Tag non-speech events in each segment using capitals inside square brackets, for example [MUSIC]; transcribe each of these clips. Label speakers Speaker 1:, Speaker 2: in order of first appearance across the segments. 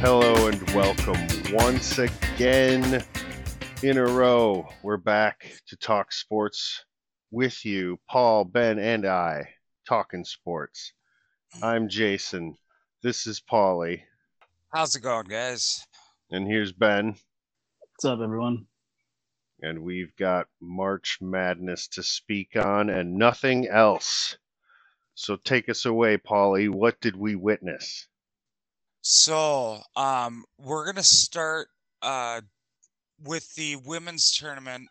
Speaker 1: Hello and welcome once again in a row. We're back to talk sports with you, Paul, Ben, and I, talking sports. I'm Jason. This is Paulie,
Speaker 2: How's it going, guys?
Speaker 1: and here's Ben.
Speaker 3: What's up, everyone?
Speaker 1: And we've got March Madness to speak on and nothing else. So take us away, Paulie. What did we witness?
Speaker 2: So, um, we're gonna start uh with the women's tournament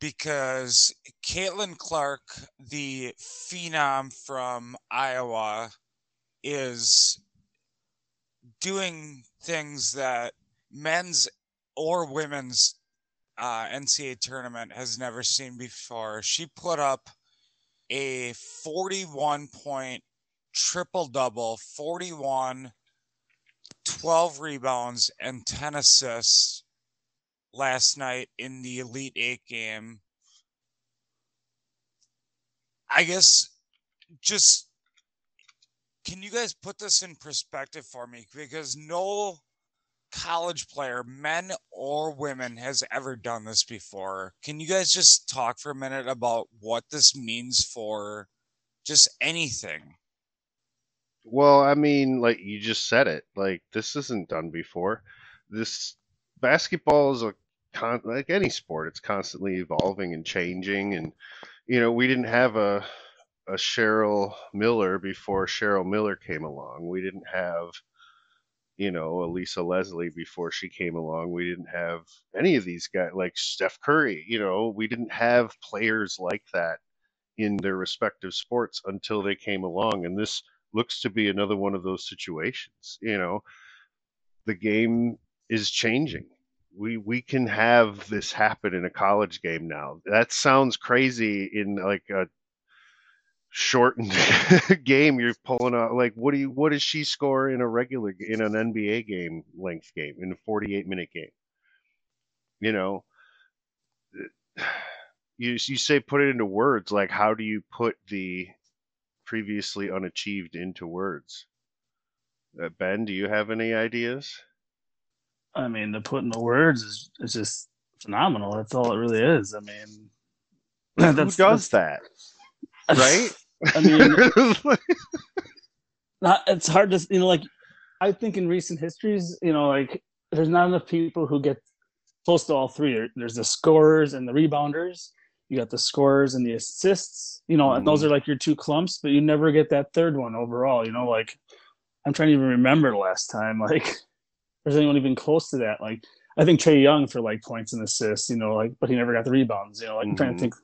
Speaker 2: because Caitlin Clark, the phenom from Iowa, is doing things that men's or women's uh, NCAA tournament has never seen before. She put up a 41 point triple double, 41, 12 rebounds, and 10 assists last night in the Elite Eight game. I guess just can you guys put this in perspective for me? Because no college player, men or women, has ever done this before. Can you guys just talk for a minute about what this means for just anything?
Speaker 1: Well, I mean, like you just said it. Like this isn't done before. This basketball is a con like any sport. It's constantly evolving and changing. And you know, we didn't have a a Cheryl Miller before Cheryl Miller came along. We didn't have you know, Elisa Leslie before she came along. We didn't have any of these guys like Steph Curry. You know, we didn't have players like that in their respective sports until they came along. And this looks to be another one of those situations. You know, the game is changing. We we can have this happen in a college game now. That sounds crazy in like a shortened [LAUGHS] game you're pulling out like what do you what does she score in a regular in an NBA game length game in a 48 minute game you know [SIGHS] you you say put it into words like how do you put the previously unachieved into words uh, Ben do you have any ideas
Speaker 3: I mean, the putting the words is, is just phenomenal. That's all it really is. I mean, [CLEARS THROAT]
Speaker 1: who does that [LAUGHS] right
Speaker 3: I mean, [LAUGHS] not, it's hard to you know like I think in recent histories, you know, like there's not enough people who get close to all three. There's the scorers and the rebounders. You got the scores and the assists. You know, and those are like your two clumps, but you never get that third one overall. You know, like I'm trying to even remember the last time [LAUGHS] like there's anyone even close to that. Like I think Trae Young for like points and assists. You know, like but he never got the rebounds. You know, like I'm trying to think.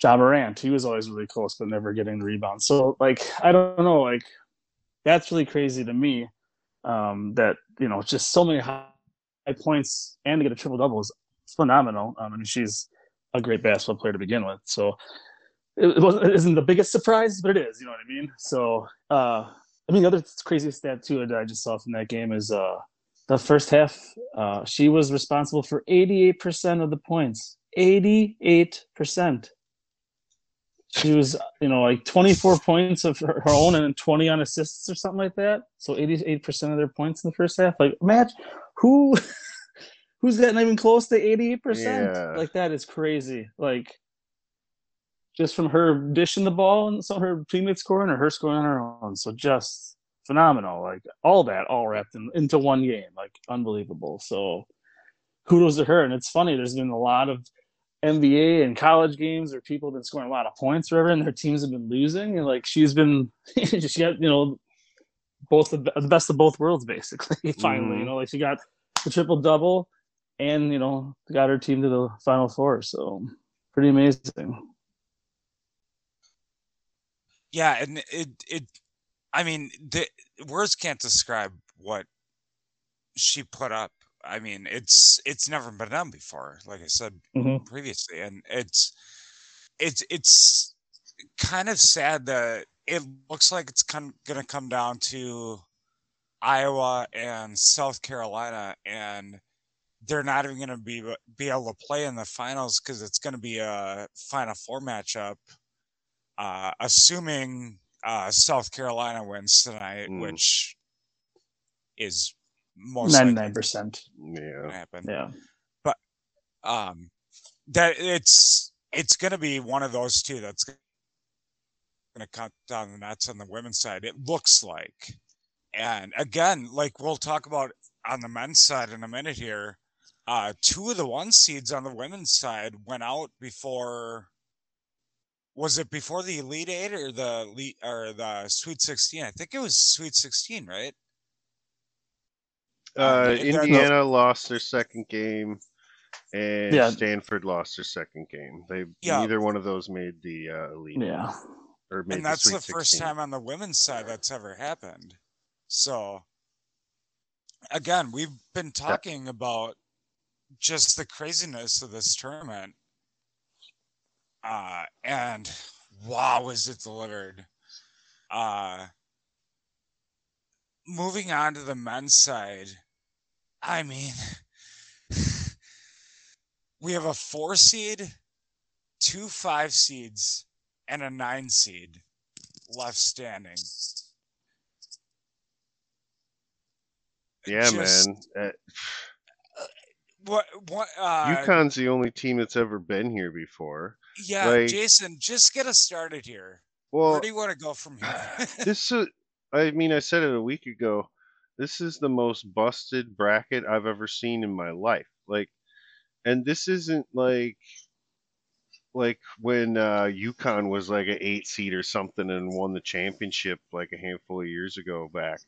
Speaker 3: Ja Morant, he was always really close, but never getting the rebound. So, like, I don't know, like, that's really crazy to me. Um, that you know, just so many high, high points and to get a triple double is phenomenal. Um, I mean, she's a great basketball player to begin with, so it, wasn't it isn't the biggest surprise, but it is. You know what I mean? So, uh, I mean, the other crazy stat too that I just saw from that game is uh, the first half. Uh, she was responsible for 88% of the points. 88% she was you know like 24 points of her, her own and then 20 on assists or something like that so 88% of their points in the first half like match who [LAUGHS] who's getting even close to 88%
Speaker 1: Yeah.
Speaker 3: like that is crazy like just from her dishing the ball and so her teammates scoring or her scoring on her own so just phenomenal like all that all wrapped in, into one game like unbelievable so kudos to her and it's funny there's been a lot of NBA and college games where people have been scoring a lot of points, or whatever, and their teams have been losing. And like she's been, [LAUGHS] she got you know both the, the best of both worlds, basically. [LAUGHS] Finally,
Speaker 1: Mhm.
Speaker 3: you know, like she got the triple double, and you know got her team to the final four. So pretty amazing.
Speaker 2: Yeah, and it it I mean, the words can't describe what she put up. I mean, it's it's never been done before, like I said
Speaker 3: Mhm.
Speaker 2: previously, and it's it's it's kind of sad that it looks like it's going to come down to Iowa and South Carolina, and they're not even going to be be able to play in the finals because it's going to be a Final Four matchup. Uh, assuming uh, South Carolina wins tonight,
Speaker 1: Mm.
Speaker 2: which is most
Speaker 3: Ninety
Speaker 2: likely
Speaker 3: nine percent.
Speaker 1: Yeah.
Speaker 2: happen.
Speaker 3: Yeah.
Speaker 2: But um, that it's it's gonna be one of those two that's gonna cut down the nets on the women's side. It looks like, and again, like we'll talk about on the men's side in a minute here. Uh, two of the one seeds on the women's side went out before. Was it before the Elite Eight or the elite or the Sweet Sixteen? I think it was Sweet Sixteen, right?
Speaker 1: Uh,
Speaker 2: they- they're-
Speaker 1: Indiana lost their second game, and
Speaker 3: Yeah.
Speaker 1: Stanford lost their second game. They
Speaker 2: Yeah.
Speaker 1: neither one of those made the uh, elite.
Speaker 3: Yeah.
Speaker 1: or made
Speaker 2: and that's
Speaker 1: the,
Speaker 2: the,
Speaker 1: Sweet
Speaker 2: first time on the women's side that's ever happened. So again, we've been talking about just the craziness of this tournament. Uh and wow is it delivered. Uh moving on to the men's side. I mean [LAUGHS] we have a four seed, two five seeds, and a nine seed left standing.
Speaker 1: Yeah,
Speaker 2: Just-
Speaker 1: man.
Speaker 2: What? What? Uh,
Speaker 1: UConn's the only team that's ever been here before.
Speaker 2: yeah,
Speaker 1: like-
Speaker 2: Jason, just get us started here.
Speaker 1: Well,
Speaker 2: Where do you want to go from here? [SIGHS] [LAUGHS]
Speaker 1: this is. I mean, I said it a week ago. This is the most busted bracket I've ever seen in my life. Like, and this isn't like like when uh UConn was like an eight seed or something and won the championship like a handful of years ago back.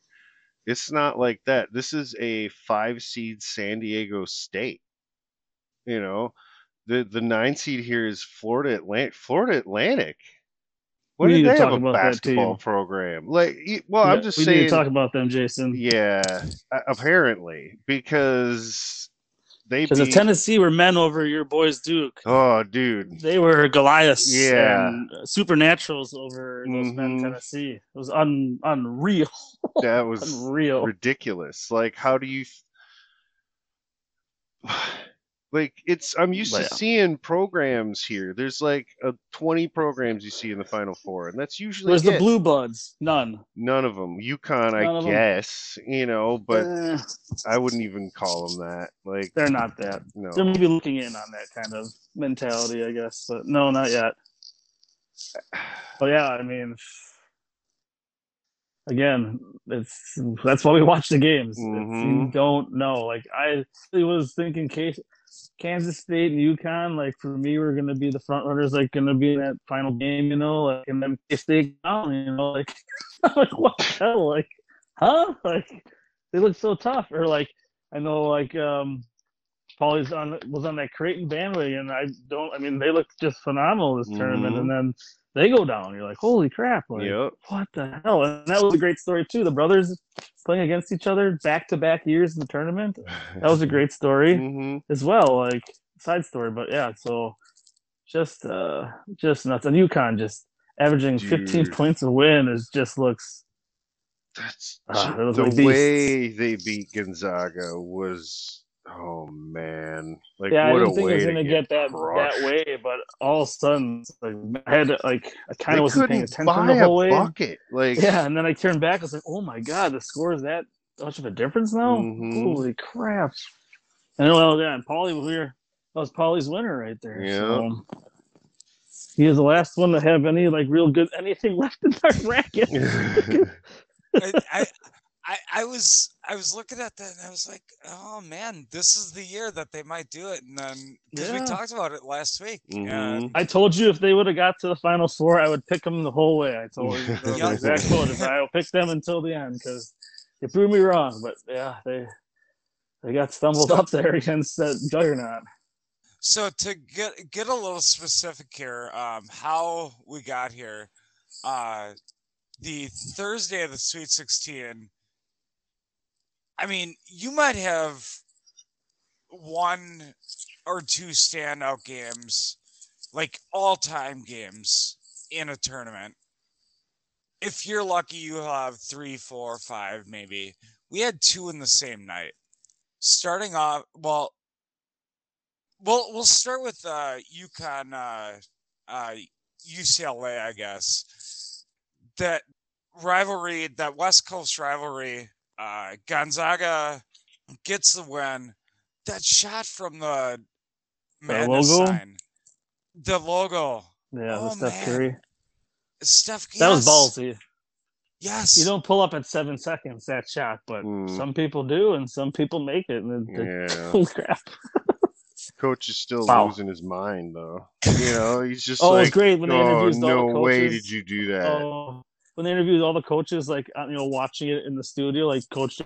Speaker 1: It's not like that. This is a five seed San Diego State. You know, the the nine seed here is Florida Atlantic. Florida Atlantic.
Speaker 3: We
Speaker 1: did they have a basketball program? Like, well, I'm
Speaker 3: Yeah,
Speaker 1: just
Speaker 3: we
Speaker 1: saying.
Speaker 3: need to talk about them, Jason.
Speaker 1: yeah, apparently because they
Speaker 3: Because if. Tennessee were men over your boys Duke,
Speaker 1: oh, dude.
Speaker 3: they were Goliaths
Speaker 1: Yeah.
Speaker 3: and supernaturals over those men
Speaker 1: Mhm.
Speaker 3: Tennessee. It was un, unreal.
Speaker 1: That was
Speaker 3: unreal.
Speaker 1: ridiculous. Like, how do you? Like, it's. I'm used to
Speaker 3: Yeah.
Speaker 1: seeing programs here. There's like uh, 20 programs you see in the Final Four, and that's usually
Speaker 3: Where's the. Blue Bloods? None.
Speaker 1: None of them. UConn,
Speaker 3: None
Speaker 1: I
Speaker 3: of 'em.
Speaker 1: guess. You know, but
Speaker 3: Eh,
Speaker 1: I wouldn't even call them that. Like,
Speaker 3: they're not that.
Speaker 1: no.
Speaker 3: They're maybe looking in on that kind of mentality, I guess. But no, not yet. But yeah, I mean, again, it's that's why we watch the games. It's- you don't know. Like I was thinking, case Kansas State and UConn, like for me, were going to be the front runners, like going to be in that final game, you know, like and then if they down, you know, like [LAUGHS] like what the hell, like, huh? Like they look so tough, or like I know, like um. Paulie's on was on that Creighton bandwagon. I don't. I mean, they look just phenomenal this tournament,
Speaker 1: Mhm.
Speaker 3: and then they go down. You're like, holy crap! Like,
Speaker 1: Yep.
Speaker 3: what the hell? And that was a great story too. The brothers playing against each other back to back years in the tournament. That was a [LAUGHS] great story
Speaker 1: hmm
Speaker 3: as well. Like side story, but yeah. So just uh just nuts. And UConn just averaging 15 points a win is just looks.
Speaker 1: That's ju- the
Speaker 3: beasts.
Speaker 1: way they beat Gonzaga was. Oh man! Like
Speaker 3: yeah, I
Speaker 1: what
Speaker 3: didn't
Speaker 1: a
Speaker 3: think
Speaker 1: way
Speaker 3: it was gonna
Speaker 1: get,
Speaker 3: get, that
Speaker 1: crushed.
Speaker 3: that way, but all of a sudden, it's like I had to, like I kind of wasn't paying attention
Speaker 1: buy
Speaker 3: the whole
Speaker 1: a
Speaker 3: way.
Speaker 1: bucket. Like
Speaker 3: Yeah, and then I turned back. I was like, "Oh my god, the score is that much of a difference now?
Speaker 1: Mhm.
Speaker 3: Holy crap!" And well, yeah, and Paulie was here. That was Paulie's winner right there. So he is the last one to have any like real good anything [LAUGHS] left in our bracket. [LAUGHS] [LAUGHS]
Speaker 2: I, I, I, I was I was looking at that and I was like, oh man, this is the year that they might do it. And then because we talked about it last week.
Speaker 1: Mhm.
Speaker 2: And
Speaker 3: I told you if they would have got to the final four, I would pick them the whole way. I told you [LAUGHS] that the exact quote. I'll pick them until the end because you proved me wrong. But yeah, they they got stumbled
Speaker 2: So-
Speaker 3: up there [LAUGHS] against that juggernaut.
Speaker 2: so to get get a little specific here, um, how we got here, uh, the Thursday of the Sweet Sixteen. I mean, you might have one or two standout games, like all time games in a tournament. If you're lucky, you have three, four, five, maybe. We had two in the same night. Starting off, well, we'll we'll start with uh, UConn, uh, uh, UCLA, I guess. That rivalry, that West Coast rivalry, uh, Gonzaga gets the win. That shot from the Madness
Speaker 3: logo?
Speaker 2: sign, the logo.
Speaker 3: Yeah,
Speaker 2: Oh,
Speaker 3: the Steph
Speaker 2: man.
Speaker 3: Curry.
Speaker 2: Steph.
Speaker 3: That was ballsy.
Speaker 2: Yes.
Speaker 3: You don't pull up at seven seconds that shot, but
Speaker 1: Mm.
Speaker 3: some people do, and some people make it. And it- it-
Speaker 1: Yeah.
Speaker 3: holy [LAUGHS] crap!
Speaker 1: Coach is still
Speaker 3: Wow.
Speaker 1: losing his mind though. You know, he's just
Speaker 3: Oh, it was
Speaker 1: like,
Speaker 3: great when they
Speaker 1: oh,
Speaker 3: introduced all
Speaker 1: no
Speaker 3: the coaches.
Speaker 1: way did you do that.
Speaker 3: Oh, when they interviewed all the coaches, like uh, you know, watching it in the studio, like coach,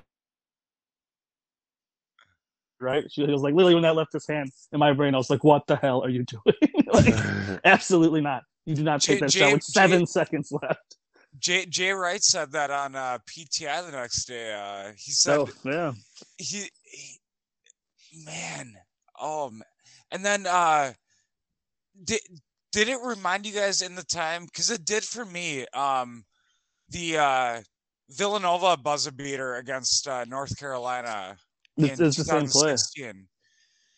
Speaker 3: right? She was like, literally, when that left his hand in my brain, I was like, "What the hell are you [LAUGHS] doing?" like, [LAUGHS] absolutely not. You do not take
Speaker 2: Jay-
Speaker 3: that
Speaker 2: Jay-
Speaker 3: shot with seven
Speaker 2: Jay- [LAUGHS]
Speaker 3: seconds left.
Speaker 2: Jay Jay Wright said that on uh, PTI the next day. Uh, he said
Speaker 3: So yeah,
Speaker 2: he, he man oh man. and then uh did did it remind you guys in the time because it did for me um the uh villanova buzzer beater against uh, north carolina
Speaker 3: it's, it's the same play.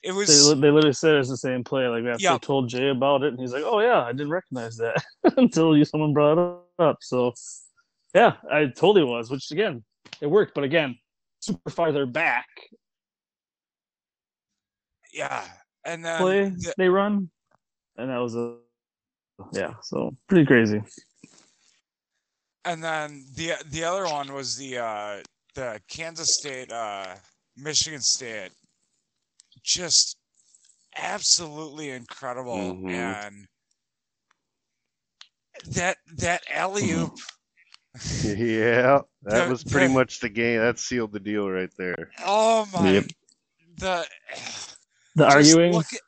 Speaker 2: it was
Speaker 3: li- they literally said it's the same play. Like after
Speaker 2: Yeah.
Speaker 3: I told Jay about it, and he's like, "Oh yeah, I didn't recognize that [LAUGHS] until you someone brought it up." So yeah, I totally was. Which again, it worked. But again, super farther back
Speaker 2: yeah and then
Speaker 3: play
Speaker 2: the-
Speaker 3: they run, and that was a yeah. So pretty crazy.
Speaker 2: And then the the other one was the uh the Kansas State uh Michigan State just absolutely incredible
Speaker 1: Mhm.
Speaker 2: and that that alley oop [LAUGHS]
Speaker 1: yeah, that
Speaker 2: The-
Speaker 1: was pretty
Speaker 2: the-
Speaker 1: much the game. That sealed the deal right there.
Speaker 2: oh my
Speaker 3: Yep.
Speaker 2: the
Speaker 3: The arguing,
Speaker 2: look at,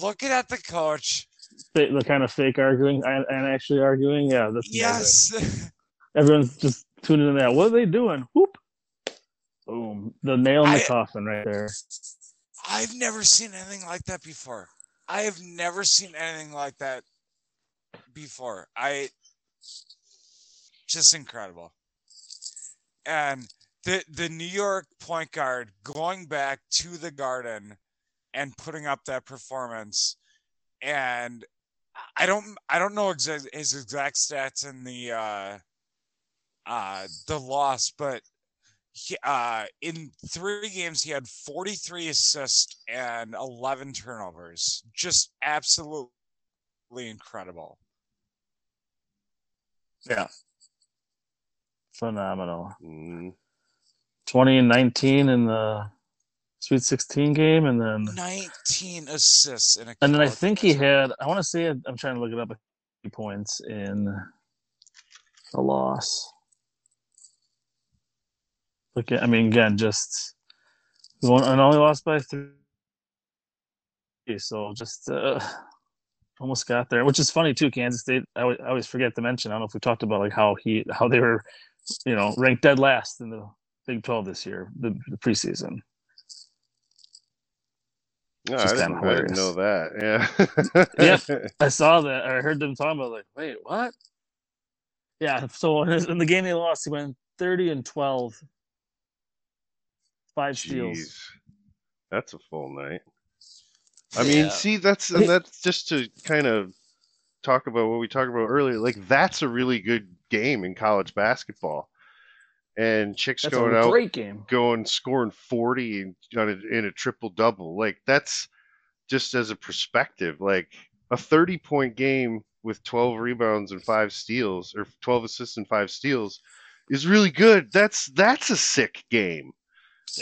Speaker 2: looking at the coach
Speaker 3: the kind of fake arguing, and, and actually arguing. Yeah, that's about it.
Speaker 2: yes [LAUGHS]
Speaker 3: Everyone's just tuning in there. What are they doing? Whoop. Boom. The nail in the
Speaker 2: I-
Speaker 3: coffin right there.
Speaker 2: I've never seen anything like that before. I have never seen anything like that before. I just incredible. And the the New York point guard going back to the garden and putting up that performance and I don't I don't know exa- his exact stats in the uh uh the loss but he, uh, in three games, he had 43 assists and 11 turnovers. Just absolutely incredible.
Speaker 3: Yeah. Phenomenal.
Speaker 1: Mm.
Speaker 3: 2019 in the Sweet 16 game, and then
Speaker 2: 19 assists in a
Speaker 3: and then I think he had. I want to say I'm trying to look it up. a few Points in the loss. Look at. I mean, again, just one and only lost by three. So just uh, almost got there, which is funny too. Kansas State. I always, forget to mention. I don't know if we talked about like how he how they were, you know, ranked dead last in the Big 12 this year, the, the preseason.
Speaker 1: No, I didn't, I didn't know that. Yeah. yeah. [LAUGHS]
Speaker 3: I saw that. I heard them talking about like, wait, what? Yeah. So in, in the game they lost, he went 30 and 12, five steals.
Speaker 1: That's a full night. I mean,
Speaker 2: Yeah.
Speaker 1: see, that's and that's just to kind of talk about what we talked about earlier. Like, that's a really good game in college basketball. And chicks
Speaker 3: That's
Speaker 1: going
Speaker 3: a
Speaker 1: out,
Speaker 3: great game.
Speaker 1: going scoring forty in, on a, in a triple double. Like, that's just as a perspective. Like a thirty point game with twelve rebounds and five steals, or twelve assists and five steals, is really good. That's that's a sick game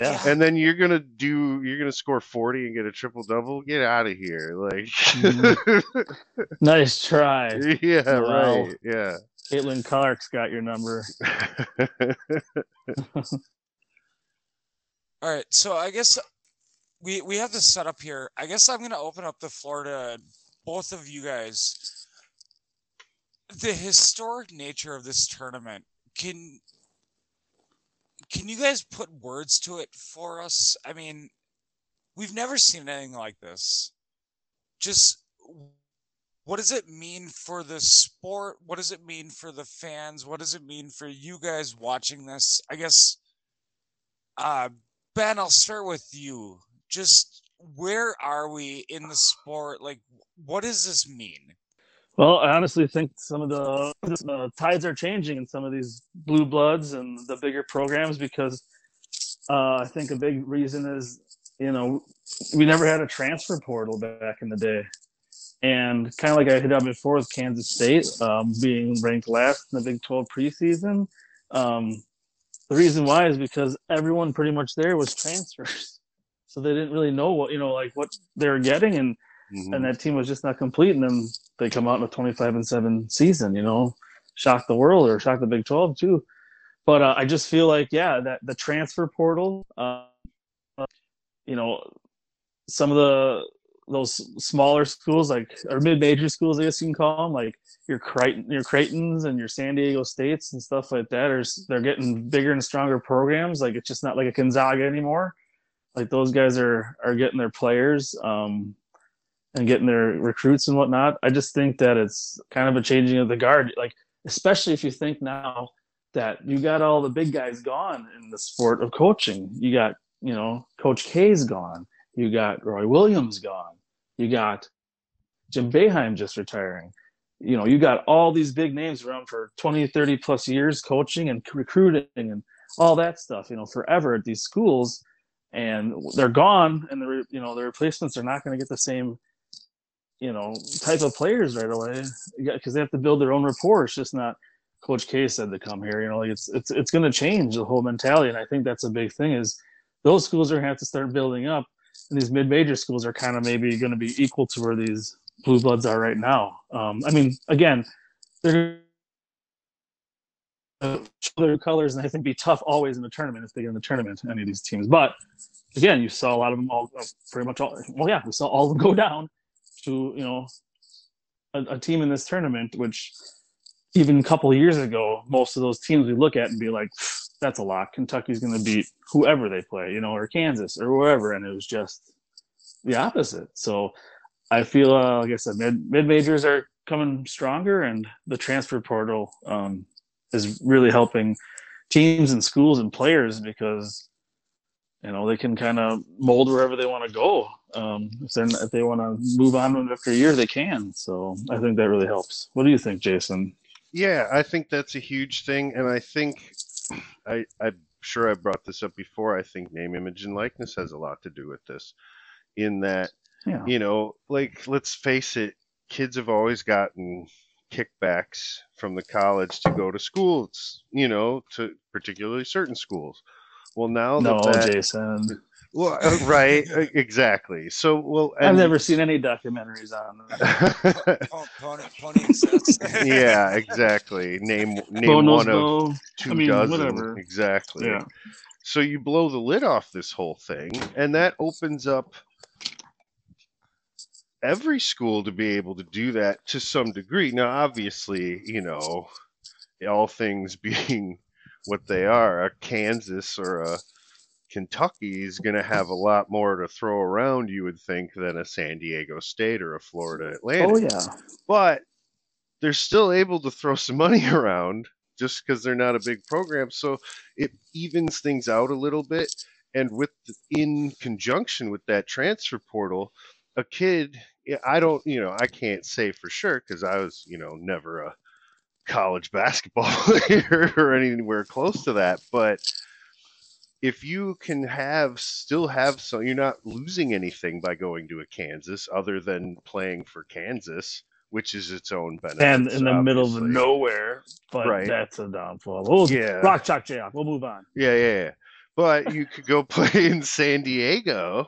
Speaker 3: Yeah.
Speaker 1: and then you're gonna do you're gonna score 40 and get a triple double get out of here like [LAUGHS]
Speaker 3: Nice try. [LAUGHS]
Speaker 1: yeah
Speaker 3: Wow.
Speaker 1: right yeah
Speaker 3: Caitlin Clark's got your number. [LAUGHS]
Speaker 2: All right, so I guess we we have this set up here. I guess I'm gonna open up the floor to both of you guys. The historic nature of this tournament can can you guys put words to it for us? I mean, we've never seen anything like this. Just what does it mean for the sport? What does it mean for the fans? What does it mean for you guys watching this? I guess uh Ben, I'll start with you. Just where are we in the sport? Like, what does this mean?
Speaker 3: Well, I honestly think some of the uh, tides are changing in some of these blue bloods and the bigger programs because Uh, I think a big reason is you know we never had a transfer portal back in the day, and kind of like I hit on before with Kansas State um, being ranked last in the Big 12 preseason. Um, the reason why is because everyone pretty much there was transfers, [LAUGHS] so they didn't really know what you know like what they were getting, and
Speaker 1: Mhm.
Speaker 3: and that team was just not complete. And then they come out in a 25 and seven season, you know, shock the world or shock the Big 12 too. But uh, I just feel like, yeah, that the transfer portal, uh, you know, some of the those smaller schools like or mid-major schools, I guess you can call them, like your Creighton, your Creightons and your San Diego States and stuff like that, are they're getting bigger and stronger programs. Like it's just not like a Gonzaga anymore. Like those guys are are getting their players. Um, and getting their recruits and whatnot. I just think that it's kind of a changing of the guard. Like, especially if you think now that you got all the big guys gone in the sport of coaching. You got, you know, Coach K's gone. You got Roy Williams gone. You got Jim Boeheim just retiring. You know, you got all these big names around for 20, 30 plus years coaching and recruiting and all that stuff, you know, forever at these schools. And they're gone, and the you know the replacements are not going to get the same you know type of players right away because they have to build their own rapport. It's just not Coach K said to come here. You know, like it's it's it's going to change the whole mentality, and I think that's a big thing. Is those schools are going to have to start building up, and these mid-major schools are kind of maybe going to be equal to where these blue bloods are right now. Um, I mean, again, they're their colors, and I think be tough always in the tournament if they get in the tournament. Any of these teams, but again, you saw a lot of them all, pretty much all. Well, yeah, we saw all of them go down to you know a, a team in this tournament, which even a couple of years ago, most of those teams we look at and be like, that's a lot. Kentucky's going to beat whoever they play, you know, or Kansas or wherever, and it was just the opposite. So I feel, uh, like I said, mid mid majors are coming stronger, and the transfer portal um, is really helping teams and schools and players because you know they can kind of mold wherever they want to go. Um, if they if they want to move on after a year, they can. So I think that really helps. What do you think, Jason?
Speaker 1: Yeah, I think that's a huge thing, and I think I I'm sure I brought this up before. I think name, image, and likeness has a lot to do with this. In that,
Speaker 3: Yeah.
Speaker 1: you know, like let's face it, kids have always gotten kickbacks from the college to go to schools, you know, to particularly certain schools. Well, now
Speaker 3: No,
Speaker 1: that, that
Speaker 3: Jason.
Speaker 1: Well, [LAUGHS] uh, right, exactly. So, well,
Speaker 3: I've never seen any documentaries on that. [LAUGHS]
Speaker 2: Po- Pony, pony [LAUGHS]
Speaker 1: yeah, exactly. Name name
Speaker 3: Bo knows
Speaker 1: one of
Speaker 3: Bo.
Speaker 1: two
Speaker 3: I mean,
Speaker 1: dozen.
Speaker 3: whatever.
Speaker 1: Exactly.
Speaker 3: Yeah.
Speaker 1: So you blow the lid off this whole thing, and that opens up every school to be able to do that to some degree. Now, obviously, you know, all things being what they are, a Kansas or a Kentucky is going to have a lot more to throw around, you would think, than a San Diego State or a Florida oh, Atlantic
Speaker 3: Oh yeah.
Speaker 1: but they're still able to throw some money [LAUGHS] around just because they're not a big program. So it evens things out a little bit. And with in conjunction with that transfer portal, a kid, I don't, you know, I can't say for sure because I was, you know, never a college [LAUGHS] basketball player or anywhere close to that. But if you can have still have so you're not losing anything by going to a Kansas other than playing for Kansas, which is its own benefit.
Speaker 3: And in the middle of nowhere, but
Speaker 1: Right.
Speaker 3: that's a downfall. We'll,
Speaker 1: Yeah.
Speaker 3: Rock chalk Jayhawk. We'll move on.
Speaker 1: Yeah, yeah, yeah. But you could go [LAUGHS] play in San Diego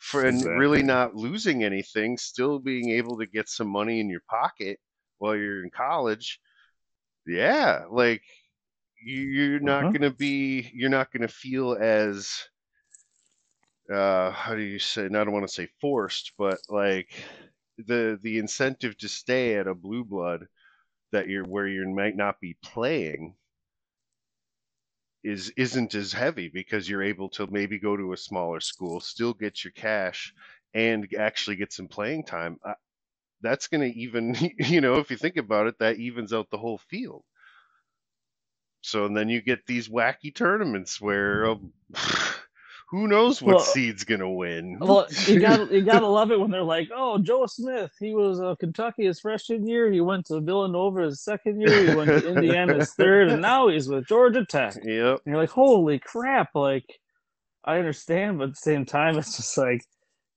Speaker 1: for and really not losing anything, still being able to get some money in your pocket while you're in college. Yeah, like you're not
Speaker 3: Uh-huh.
Speaker 1: gonna be, you're not gonna feel as, uh, how do you say? I don't want to say forced, but like the the incentive to stay at a blue blood that you're where you might not be playing is isn't as heavy because you're able to maybe go to a smaller school, still get your cash, and actually get some playing time. Uh, that's going to even, [LAUGHS] you know, if you think about it, that evens out the whole field. So and then you get these wacky tournaments where um, [SIGHS] who knows what
Speaker 3: Well,
Speaker 1: seed's going to win.
Speaker 3: Well, you [LAUGHS] got you gotta love it when they're like, "Oh, Joe Smith, he was uh, Kentucky his freshman year. He went to Villanova his second year. He went to Indiana his third, and now he's with Georgia Tech." [LAUGHS] And you're like, "Holy crap!" Like, I understand, but at the same time, it's just like,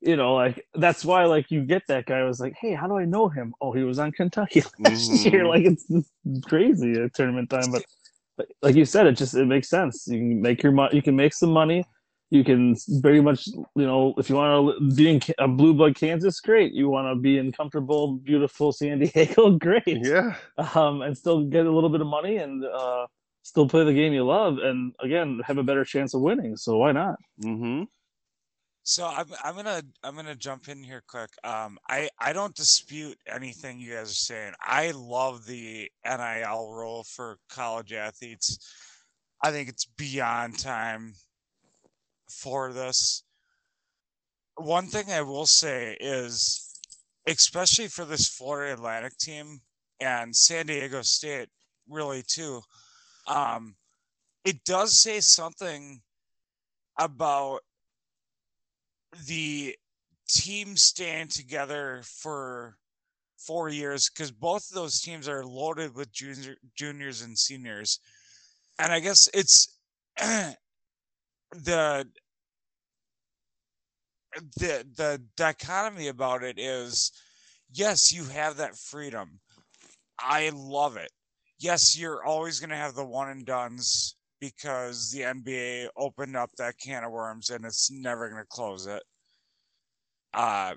Speaker 3: you know, like that's why like you get that guy was like, hey, how do I know him? Oh, he was on Kentucky [LAUGHS] last
Speaker 1: Mhm.
Speaker 3: year. Like it's, it's crazy at tournament time, but but like you said, it just it makes sense. You can make your money. You can make some money. You can very much, you know, if you want to be in a blue blood Kansas, great. You want to be in comfortable, beautiful San [LAUGHS] Diego, great.
Speaker 1: Yeah.
Speaker 3: Um, and still get a little bit of money and uh, still play the game you love, and again have a better chance of winning. So why not?
Speaker 1: Mm-hmm.
Speaker 2: So I'm I'm gonna I'm gonna jump in here quick. Um, I I don't dispute anything you guys are saying. I love the NIL rule for college athletes. I think it's beyond time for this. One thing I will say is, especially for this Florida Atlantic team and San Diego State, really too, um, it does say something about the team stand together for four years because both of those teams are loaded with junior, juniors and seniors. And i guess it's [CLEARS THROAT] the the the dichotomy about it is yes you have that freedom. I love it. Yes you're always going to have the one and dones because the nba opened up that can of worms and it's never going to close it uh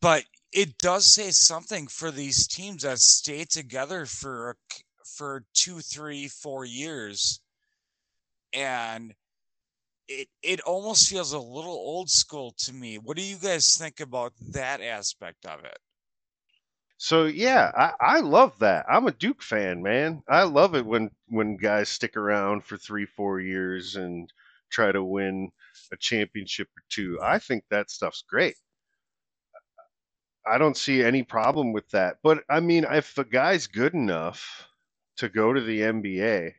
Speaker 2: but it does say something for these teams that stay together for for two three four years and it it almost feels a little old school to me. What do you guys think about that aspect of it?
Speaker 1: So yeah, I, I love that. I'm a Duke fan, man. I love it when when guys stick around for three, four years and try to win a championship or two. I think that stuff's great. I don't see any problem with that. But I mean, if a guy's good enough to go to the NBA,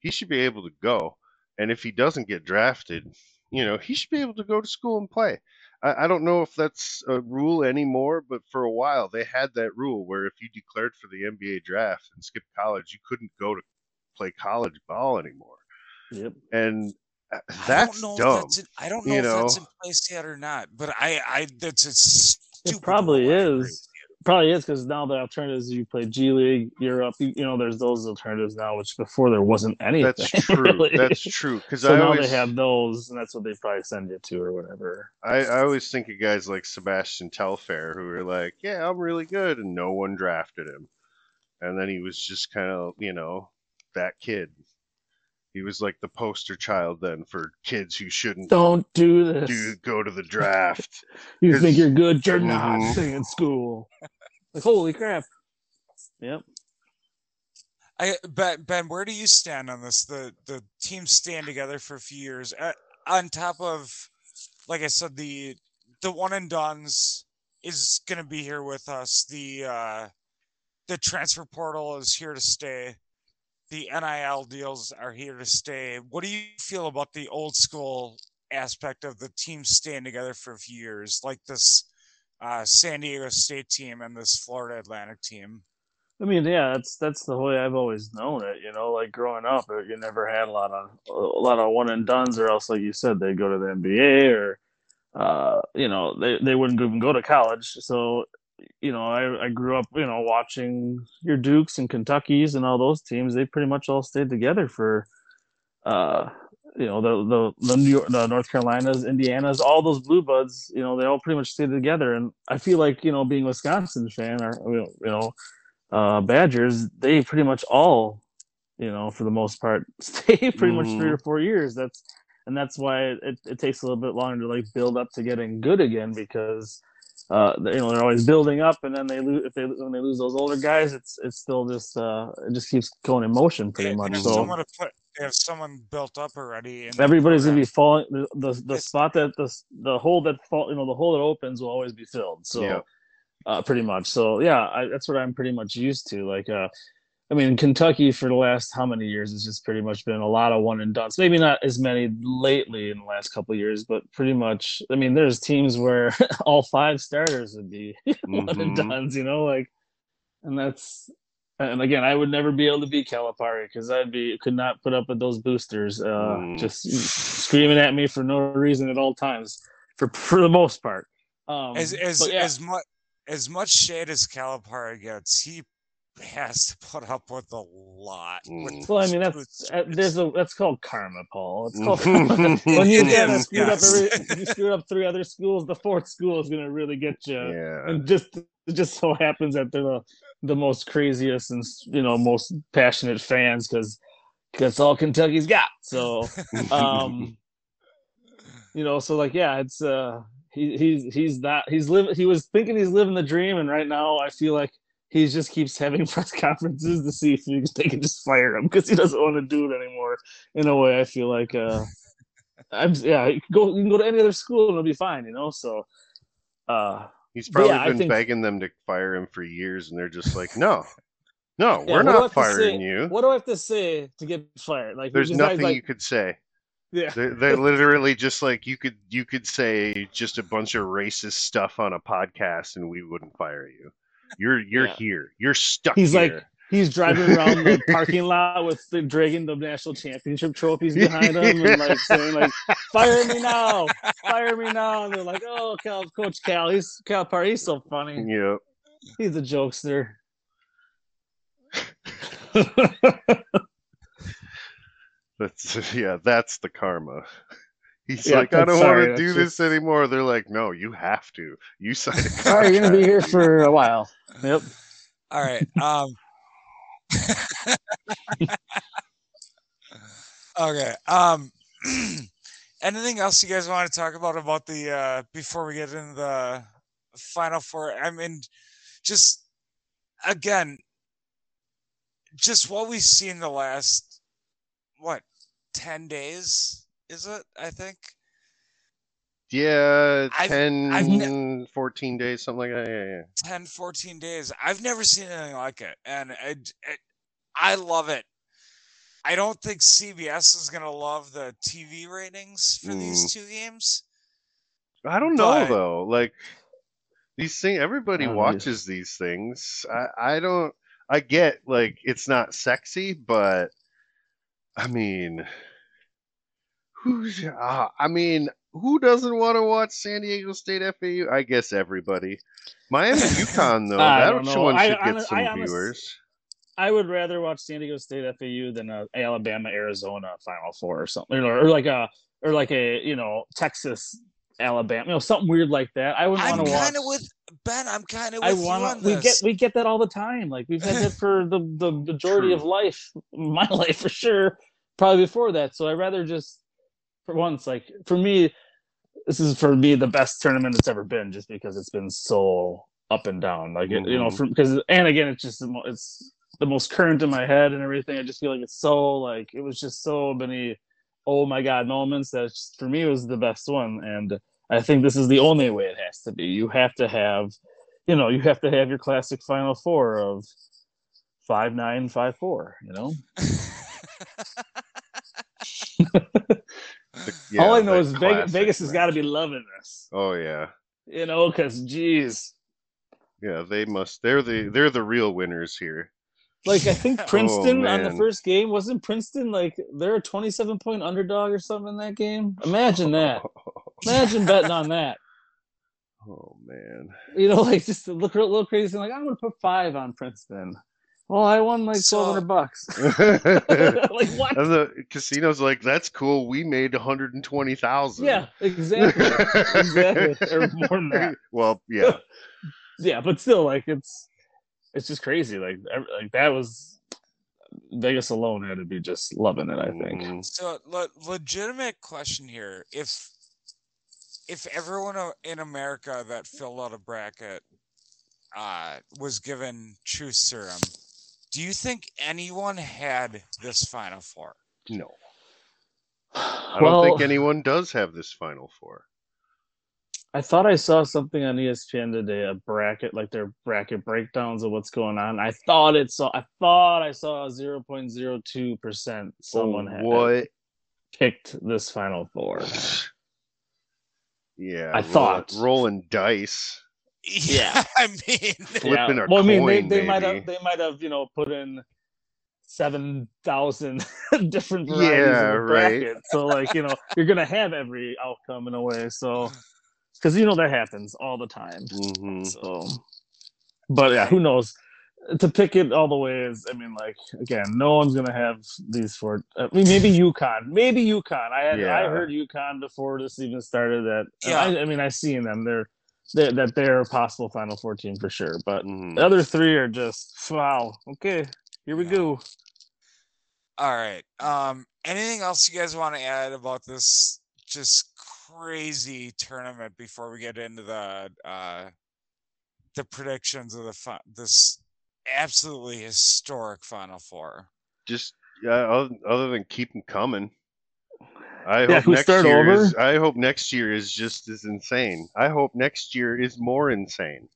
Speaker 1: he should be able to go. And if he doesn't get drafted, you know, he should be able to go to school and play. I, I don't know if that's a rule anymore, but for a while they had that rule where if you declared for the NBA draft and skipped college, you couldn't go to play college ball anymore.
Speaker 3: Yep.
Speaker 1: And uh,
Speaker 2: I
Speaker 1: that's
Speaker 2: don't know
Speaker 1: dumb.
Speaker 2: if that's in, I don't know
Speaker 1: you
Speaker 2: if that's in place yet or not, but I I that's a stupid.
Speaker 3: probably
Speaker 2: rule, I agree
Speaker 3: is. Probably is because now the alternatives you play G League, Europe, you, you know, there's those alternatives now, which before there wasn't [LAUGHS] anything.
Speaker 1: That's true.
Speaker 3: really.
Speaker 1: That's true. Because
Speaker 3: so
Speaker 1: I
Speaker 3: now
Speaker 1: always
Speaker 3: they have those, and that's what they probably send you to or whatever.
Speaker 1: I, I always think of guys like Sebastian Telfair who are like, yeah, I'm really good, and no one drafted him. And then he was just kind of, you know, that kid. He was like the poster child then for kids who shouldn't
Speaker 3: Don't do this.
Speaker 1: do go to the draft. [LAUGHS]
Speaker 3: you think you're good? You're not.
Speaker 1: Mhm.
Speaker 3: Stay in school. Like holy crap. Yep.
Speaker 2: I Ben Ben, where do you stand on this? The the teams stand together for a few years uh, on top of, like I said, the the one and done's is going to be here with us. The uh, the transfer portal is here to stay. The NIL deals are here to stay. What do you feel about the old school aspect of the team staying together for a few years, like this uh, San Diego State team and this Florida Atlantic team?
Speaker 3: I mean, yeah, that's that's the way I've always known it. You know, like growing up, uh, you never had a lot of a lot of one and dones, or else, like you said, they go to the NBA or, uh, you know, they they wouldn't even go to college. So, you know, I I grew up, you know, watching your Dukes and Kentuckies and all those teams. They pretty much all stayed together for, uh, you know, the the the New York, the North Carolinas, Indianas, all those blue bloods. You know, they all pretty much stay together. And I feel like you know, being a Wisconsin fan, or you know uh, Badgers, they pretty much all, you know, for the most part, [LAUGHS] stay pretty much three
Speaker 1: Mhm.
Speaker 3: or four years. That's and that's why it, it takes a little bit longer to like build up to getting good again because uh, you know they're always building up and then they lose if they when they lose those older guys, it's it's still just uh, it just keeps going in motion pretty
Speaker 2: They-
Speaker 3: much.
Speaker 2: They have
Speaker 3: So
Speaker 2: someone to put. They have someone built up already. in
Speaker 3: everybody's gonna be falling the the, the spot that the the hole that fall you know the hole that opens will always be filled so
Speaker 1: Yeah.
Speaker 3: uh pretty much so yeah I, that's what i'm pretty much used to like uh i mean kentucky for the last how many years has just pretty much been a lot of one and done maybe not as many lately in the last couple of years but pretty much i mean there's teams where [LAUGHS] all five starters would be [LAUGHS] one and
Speaker 1: Mhm.
Speaker 3: done's you know like and that's And again, I would never be able to beat Calipari because I'd be could not put up with those boosters uh,
Speaker 1: Mm.
Speaker 3: just screaming at me for no reason at all times. For for the most part, um,
Speaker 2: as as
Speaker 3: yeah.
Speaker 2: as much as much shade as Calipari gets, he has to put up with a lot. with
Speaker 1: Mm.
Speaker 3: Well, I mean that's
Speaker 2: boots.
Speaker 3: uh, there's a that's called karma, Paul. It's called [LAUGHS] [LAUGHS] when you
Speaker 2: It
Speaker 3: kind screwed
Speaker 2: yes.
Speaker 3: up every you screwed up three other schools. The fourth school is gonna really get you.
Speaker 1: yeah.
Speaker 3: And just it just so happens that they're the, the most craziest and you know most passionate fans because that's all Kentucky's got. So [LAUGHS] um you know so like yeah it's uh he he's he's not he's living he was thinking he's living the dream and right now i feel like he just keeps having [LAUGHS] press conferences to see if he, they can just fire him because he doesn't want to do it anymore in a way i feel like uh [LAUGHS] i'm yeah go you can go to any other school and it'll be fine you know so uh
Speaker 1: He's
Speaker 3: But yeah,
Speaker 1: probably been
Speaker 3: think-
Speaker 1: begging them to fire him for years, and they're just like, [LAUGHS] no, no,
Speaker 3: yeah,
Speaker 1: we're
Speaker 3: what do I
Speaker 1: not
Speaker 3: say-
Speaker 1: firing you.
Speaker 3: what do i have to say to get fired like
Speaker 1: There's nothing
Speaker 3: like,
Speaker 1: you could say.
Speaker 3: yeah
Speaker 1: They're, they're literally just like you could you could say just a bunch of racist stuff on a podcast, and we wouldn't fire you. You're you're
Speaker 3: Yeah.
Speaker 1: here. You're stuck
Speaker 3: He's like,
Speaker 1: here.
Speaker 3: He's driving around the parking lot with the dragging the national championship trophies behind him and like [LAUGHS] saying like, "Fire me now, fire me now!" And they're like, "Oh, Cal, Coach Cal, he's Calipari, he's so funny.
Speaker 1: Yep.
Speaker 3: He's a jokester."
Speaker 1: That's yeah. That's the karma. He's
Speaker 3: Yeah,
Speaker 1: like, I don't
Speaker 3: sorry,
Speaker 1: want to do
Speaker 3: that's
Speaker 1: this anymore. They're like, no, you have to. You signed a [LAUGHS] contract.
Speaker 3: Sorry, you're gonna be here for a while. Yep.
Speaker 2: All right. Um [LAUGHS] Okay. Um [CLEARS THROAT] anything else you guys want to talk about about the uh before we get into the final four? I mean just again just what we've seen the last what 10 days is it i think
Speaker 1: Yeah,
Speaker 2: I've-
Speaker 1: 10,
Speaker 2: I've ne-
Speaker 1: 14 days, something like that. Yeah, yeah.
Speaker 2: 10 14 days i've never seen anything like it and it, it, i love it i don't think cbs is going to love the tv ratings for these two games
Speaker 1: I don't know
Speaker 2: But-
Speaker 1: though. Like these things, everybody
Speaker 3: I don't know.
Speaker 1: watches these things. I, I don't. I get like it's not sexy, but I mean, who's? Uh, I mean, who doesn't want to watch San Diego State FAU? I guess everybody. Miami [LAUGHS] UConn though,
Speaker 3: I
Speaker 1: that
Speaker 3: don't know.
Speaker 1: one
Speaker 3: I-
Speaker 1: should get
Speaker 3: hon-
Speaker 1: some
Speaker 3: I honest-
Speaker 1: viewers.
Speaker 3: I would rather watch San Diego State FAU than a Alabama Arizona Final Four or something, or, or like a or like a you know Texas Alabama, you know something weird like that. I would
Speaker 2: i'm
Speaker 3: want to watch.
Speaker 2: kind of with ben i'm kind of
Speaker 3: I
Speaker 2: with you on
Speaker 3: want to. We get we get that all the time. Like we've had that for [LAUGHS] the the majority of life, [LAUGHS] my life for sure. Probably before that. So I'd rather just for once, like for me, this is for me the best tournament it's ever been, just because it's been so up and down. Like it, you know,
Speaker 1: mm-hmm.
Speaker 3: from because and again, it's just the mo- it's the most current in my head and everything. I just feel like it's so like it was just so many oh my god moments that just, for me it was the best one and i think this is the only way it has to be you have to have you know you have to have your classic final four of five nine five four you know [LAUGHS] [LAUGHS] [LAUGHS]
Speaker 1: Yeah,
Speaker 3: all i know is vegas, vegas has got to be loving this
Speaker 1: Oh yeah,
Speaker 3: you know because geez
Speaker 1: yeah. They must. They're the they're the real winners here.
Speaker 3: like i think [LAUGHS] oh, princeton on the first game wasn't princeton like they're a 27 point underdog or something in that game imagine that [LAUGHS] imagine betting on that
Speaker 1: Oh man.
Speaker 3: you know, like just look a little crazy. Like I'm gonna put five on Princeton. Well, I won like
Speaker 2: So-
Speaker 3: twelve hundred bucks. [LAUGHS] [LAUGHS] like what?
Speaker 1: the casino's like, that's cool. We made 120,000.
Speaker 3: Yeah, exactly, [LAUGHS] exactly, or more than that.
Speaker 1: Well, yeah.
Speaker 3: Yeah, but still, like it's it's just crazy. Like ev- like that was Vegas alone had to be just loving it. I think.
Speaker 1: Mhm.
Speaker 2: So, le- legitimate question here: if if everyone in America that filled out a bracket uh, was given truth serum, do you think anyone had this final four?
Speaker 1: No. I
Speaker 3: well,
Speaker 1: don't think anyone does have this Final Four.
Speaker 3: I thought I saw something on ESPN today, a bracket, like their bracket breakdowns of what's going on. I thought it saw, I thought I saw zero point zero two percent someone
Speaker 1: Oh,
Speaker 3: had
Speaker 1: what?
Speaker 3: picked this Final Four. [SIGHS]
Speaker 1: Yeah.
Speaker 3: I
Speaker 1: roll-
Speaker 3: thought.
Speaker 1: rolling dice.
Speaker 2: Yeah, [LAUGHS] I mean,
Speaker 1: Flipping a
Speaker 3: well, I mean, they,
Speaker 1: coin,
Speaker 3: they might have they might have you know put in seven thousand [LAUGHS] different varieties
Speaker 1: Yeah,
Speaker 3: of the
Speaker 1: right.
Speaker 3: bracket. So like you know you're gonna have every outcome in a way. So because you know that happens all the time.
Speaker 1: Mhm.
Speaker 3: So, but yeah, who knows? To pick it all the way is, I mean, like again, no one's gonna have these four. I mean, maybe [LAUGHS] UConn, maybe UConn. I had I
Speaker 1: Yeah.
Speaker 3: heard UConn before this even started. That
Speaker 2: Yeah.
Speaker 3: I, I mean, I seen them. They're, they're that they're a possible Final Four team for sure. But
Speaker 1: Mhm.
Speaker 3: the other three are just wow. Okay, here we
Speaker 2: Yeah.
Speaker 3: go.
Speaker 2: All right. Um, anything else you guys want to add about this just crazy tournament before we get into the uh the predictions of the fi- this absolutely historic Final Four?
Speaker 1: Just yeah. Other, other than keep them coming. I
Speaker 3: Yeah,
Speaker 1: hope next
Speaker 3: start
Speaker 1: year
Speaker 3: over?
Speaker 1: is. I hope next year is just as insane. I hope next year is more insane.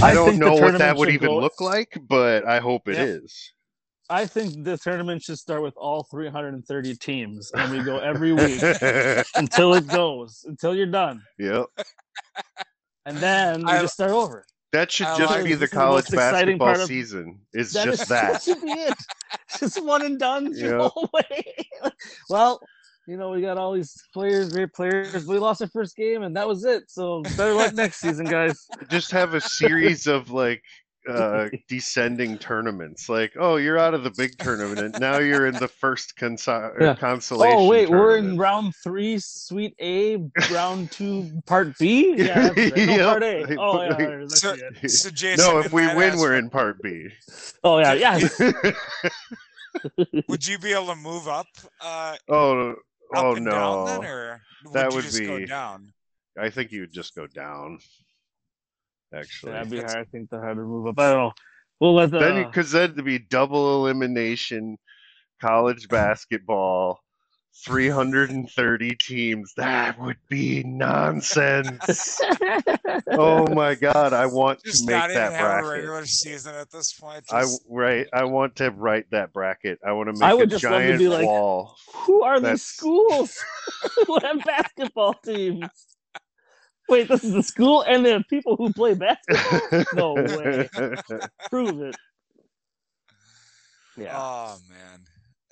Speaker 1: I, don't know what that would even
Speaker 3: go-
Speaker 1: look like, but I hope it
Speaker 3: Yeah.
Speaker 1: is.
Speaker 3: I think the tournament should start with all 330 teams, and we go every week [LAUGHS] until it goes, until you're done,
Speaker 1: yep. [LAUGHS]
Speaker 3: and then we
Speaker 2: I-
Speaker 3: just start over.
Speaker 1: That should
Speaker 2: I
Speaker 1: just
Speaker 2: like-
Speaker 1: be the
Speaker 3: This is the
Speaker 1: college basketball
Speaker 3: of-
Speaker 1: season. Is
Speaker 3: That
Speaker 1: just
Speaker 3: is- [LAUGHS]
Speaker 1: that.
Speaker 3: should be it. Just one and done the whole way. well, you know, we got all these players, great players. We lost our first game, and that was it. So better luck next season, guys. [LAUGHS]
Speaker 1: just have a series of like uh [LAUGHS] descending tournaments like oh you're out of the big tournament now you're in the first conso-
Speaker 3: Yeah.
Speaker 1: consolation
Speaker 3: Oh wait, we're in round three, Sweet A, round two, Part B. [LAUGHS] Yeah, right. no,
Speaker 1: Yep.
Speaker 3: Part A. Oh yeah,
Speaker 2: So, so Jason,
Speaker 1: no if we win we're in part b
Speaker 3: Oh yeah, yeah.
Speaker 2: Would you be able to move up? Uh,
Speaker 1: oh
Speaker 2: up
Speaker 1: oh
Speaker 2: and down then,
Speaker 1: no
Speaker 2: or would
Speaker 1: That
Speaker 2: you
Speaker 1: would
Speaker 2: just go
Speaker 1: be-
Speaker 2: down?
Speaker 1: i think you would just go down actually
Speaker 3: That'd be
Speaker 2: That's-
Speaker 3: hard. I think the harder move up. I don't know. We'll let the.
Speaker 1: then because uh, then to be double elimination college basketball 330 teams that would be nonsense [LAUGHS] oh my god i want
Speaker 2: Just
Speaker 1: to make
Speaker 2: not even
Speaker 1: that
Speaker 2: have a
Speaker 1: bracket
Speaker 2: regular season at this point.
Speaker 1: I right. I want to write that bracket. I want to make
Speaker 3: I
Speaker 1: a
Speaker 3: would just love to
Speaker 1: giant
Speaker 3: be like-
Speaker 1: wall.
Speaker 3: Who are
Speaker 1: That's-
Speaker 3: these schools [LAUGHS] who have basketball teams? Wait, this is the school and the people who play basketball. No [LAUGHS] way. Prove it. Oh, yeah.
Speaker 2: oh man,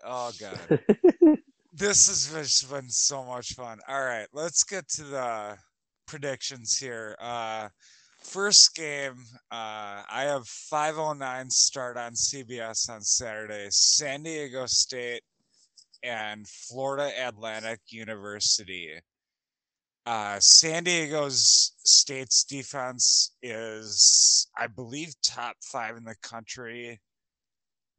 Speaker 2: oh god, this has just been so much fun. All right, let's get to the predictions here. Uh, first game, uh, I have 5:09 start on CBS on Saturday. San Diego State and Florida Atlantic University. Uh, San Diego's State's defense is, I believe, top five in the country.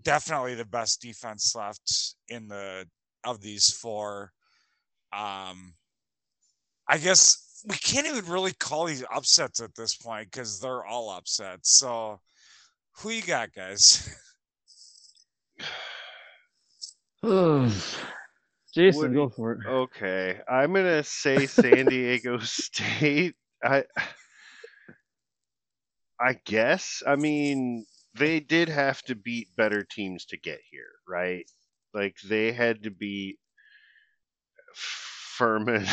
Speaker 2: Definitely the best defense left in the of these four. Um, I guess we can't even really call these upsets at this point because they're all upsets. So, who you got, guys? [SIGHS]
Speaker 3: Jason,
Speaker 1: Woody.
Speaker 3: go for it.
Speaker 1: okay, I'm gonna say San Diego [LAUGHS] State. I, I guess. I mean, they did have to beat better teams to get here, right? Like they had to beat Furman.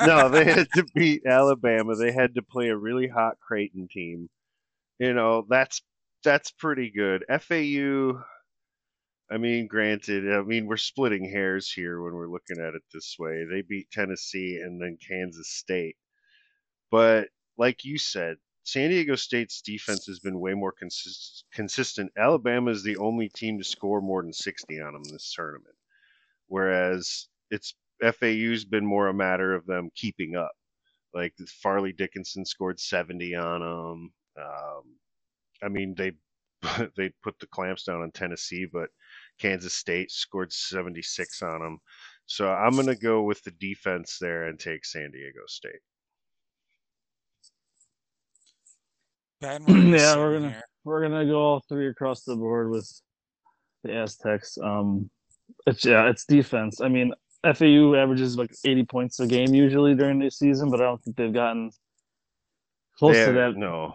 Speaker 1: no, they had to beat Alabama. They had to play a really hot Creighton team. You know, that's that's pretty good. FAU I mean, granted, I mean we're splitting hairs here when we're looking at it this way. They beat Tennessee and then Kansas State. But like you said, San Diego State's defense has been way more consist- consistent. Alabama is the only team to score more than 60 on them this tournament. Whereas it's FAU's been more a matter of them keeping up. Like Fairleigh Dickinson scored 70 on them. Um, I mean, they [LAUGHS] they put the clamps down on Tennessee, but Kansas State scored 76 on them. So I'm going to go with the defense there and take San Diego State.
Speaker 2: Ben, [CLEARS THROAT] what are
Speaker 3: Yeah, we're gonna-
Speaker 2: here?
Speaker 3: We're gonna go all three across the board with the Aztecs. Um, it's yeah, it's defense. I mean, FAU averages like 80 points a game usually during the season, but I don't think they've gotten close
Speaker 1: They-
Speaker 3: to that.
Speaker 1: No.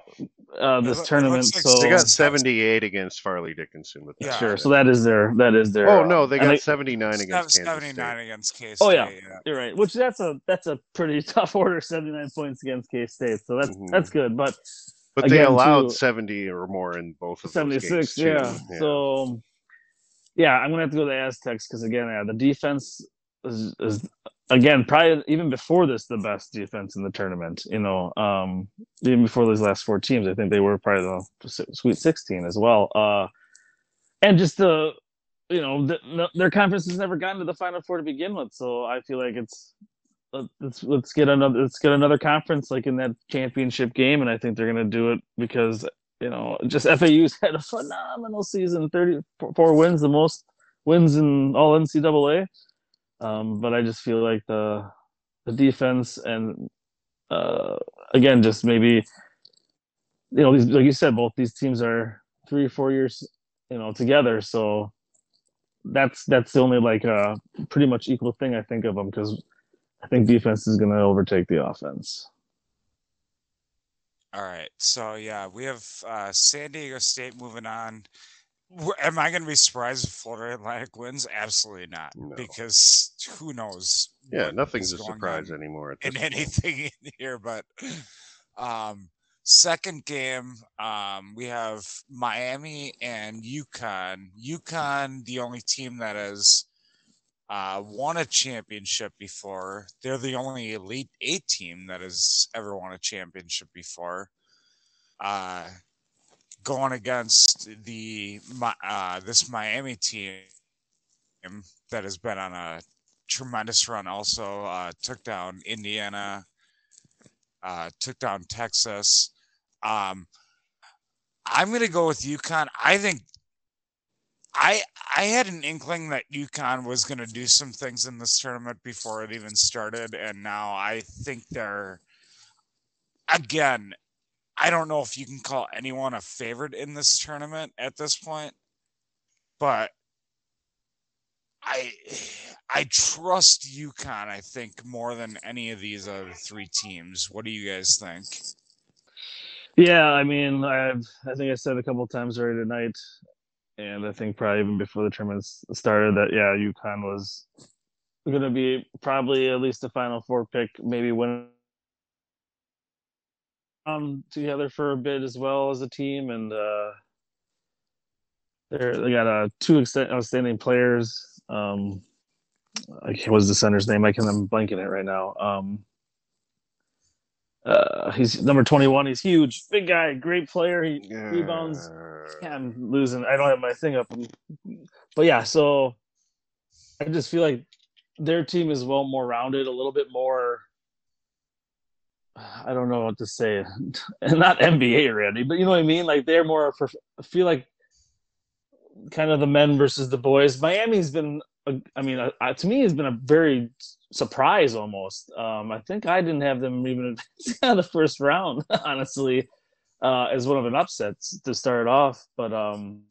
Speaker 3: uh, this
Speaker 2: It loo- it
Speaker 3: tournament.
Speaker 2: like
Speaker 3: so
Speaker 1: They got 78 against Fairleigh Dickinson with that.
Speaker 2: Yeah.
Speaker 3: sure. So that is their that is their.
Speaker 1: Oh
Speaker 3: uh,
Speaker 1: no, they
Speaker 3: and
Speaker 1: got 79
Speaker 2: Sev-
Speaker 1: against Kansas
Speaker 2: 79
Speaker 1: State.
Speaker 2: against K
Speaker 3: Oh, yeah.
Speaker 2: yeah.
Speaker 3: You're right. Which that's a that's a pretty [LAUGHS] tough order. Seventy nine points against K State. So that's
Speaker 1: Mhm.
Speaker 3: that's good. But
Speaker 1: But they allowed
Speaker 3: too-
Speaker 1: 70 or more in both of
Speaker 3: seventy
Speaker 1: those games
Speaker 3: six.
Speaker 1: too.
Speaker 3: Yeah. So yeah, I'm gonna have to go to the Aztecs because again, yeah, the defense is, is again probably even before this the best defense in the tournament. You know, um, even before these last four teams, I think they were probably the Sweet Sixteen as well. Uh, and just the you know the, their conference has never gotten to the Final Four to begin with, so I feel like it's let's let's get another let's get another conference like in that championship game, and I think they're gonna do it because you know just FAU's [LAUGHS] had a phenomenal season, thirty four wins, the most wins in all NCAA. Um, but I just feel like the the defense and uh, again just maybe you know these like you said both these teams are three or four years you know together so that's that's the only like uh pretty much equal thing I think of them because I think defense is going to overtake the offense.
Speaker 2: All right. So yeah, we have uh, San Diego State moving on. Am I going to be surprised if Florida Atlantic wins? Absolutely not,
Speaker 1: No.
Speaker 2: because who knows?
Speaker 1: Yeah, nothing's a surprise anymore. At
Speaker 2: in
Speaker 1: point.
Speaker 2: anything [LAUGHS] in here. But um, second game, um, we have Miami and UConn. UConn, the only team that has uh, won a championship before. They're the only Elite Eight team that has ever won a championship before. Uh, going against the uh, this Miami team that has been on a tremendous run. Also uh, took down Indiana, uh, took down Texas. Um, I'm gonna go with UConn. I think I I had an inkling that UConn was gonna do some things in this tournament before it even started, and now I think they're again. I don't know if you can call anyone a favorite in this tournament at this point, but I I trust UConn. I think more than any of these other three teams. What do you guys think?
Speaker 3: Yeah, I mean, I've I think I said a couple times already tonight, and I think probably even before the tournament started that yeah, UConn was going to be probably at least a Final Four pick, maybe win um together for a bit as well as a team, and uh, they got uh, two outstanding players. Um, I can't, what's the center's name? I can I'm blanking it right now. Um, uh, he's number 21. He's huge, big guy, great player. He rebounds. Yeah, I'm losing. I don't have my thing up, but yeah. So I just feel like their team is well more rounded, a little bit more. I don't know what to say, and [LAUGHS] not NBA ready, but you know what I mean. Like they're more. prof- I feel like kind of the men versus the boys. Miami's been. a- I mean, to me, has been a very surprise almost. Um, I think I didn't have them even [LAUGHS] in the first round, [LAUGHS] honestly, uh, as one of an upsets to start off. But um,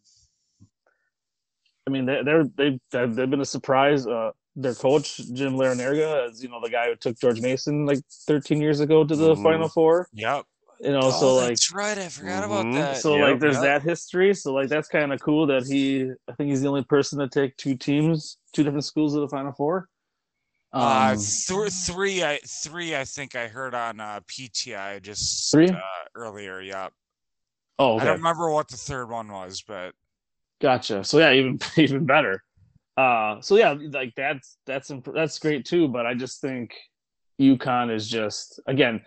Speaker 3: I mean, they, they're they've they've they've been a surprise. Uh, their coach Jim Larrañaga, as you know, the guy who took George Mason like 13 years ago to the
Speaker 1: Mhm.
Speaker 3: Final Four.
Speaker 2: Yep.
Speaker 3: You know,
Speaker 2: oh,
Speaker 3: so like
Speaker 2: that's right. I forgot about
Speaker 1: Mhm.
Speaker 2: that.
Speaker 3: so
Speaker 1: Yep.
Speaker 3: like there's
Speaker 2: Yep.
Speaker 3: that history. So like that's kind of cool that he. I think he's the only person to take two teams, two different schools to the Final Four.
Speaker 2: Uh,
Speaker 3: Um,
Speaker 2: th- three, I three, I think I heard on uh, PTI just
Speaker 3: Three?
Speaker 2: uh, earlier. Yep.
Speaker 3: oh,
Speaker 2: I don't remember what the third one was, but
Speaker 3: Gotcha. So yeah, even [LAUGHS] even better. Uh, so yeah, like that's that's imp- that's great too. But I just think UConn is just again,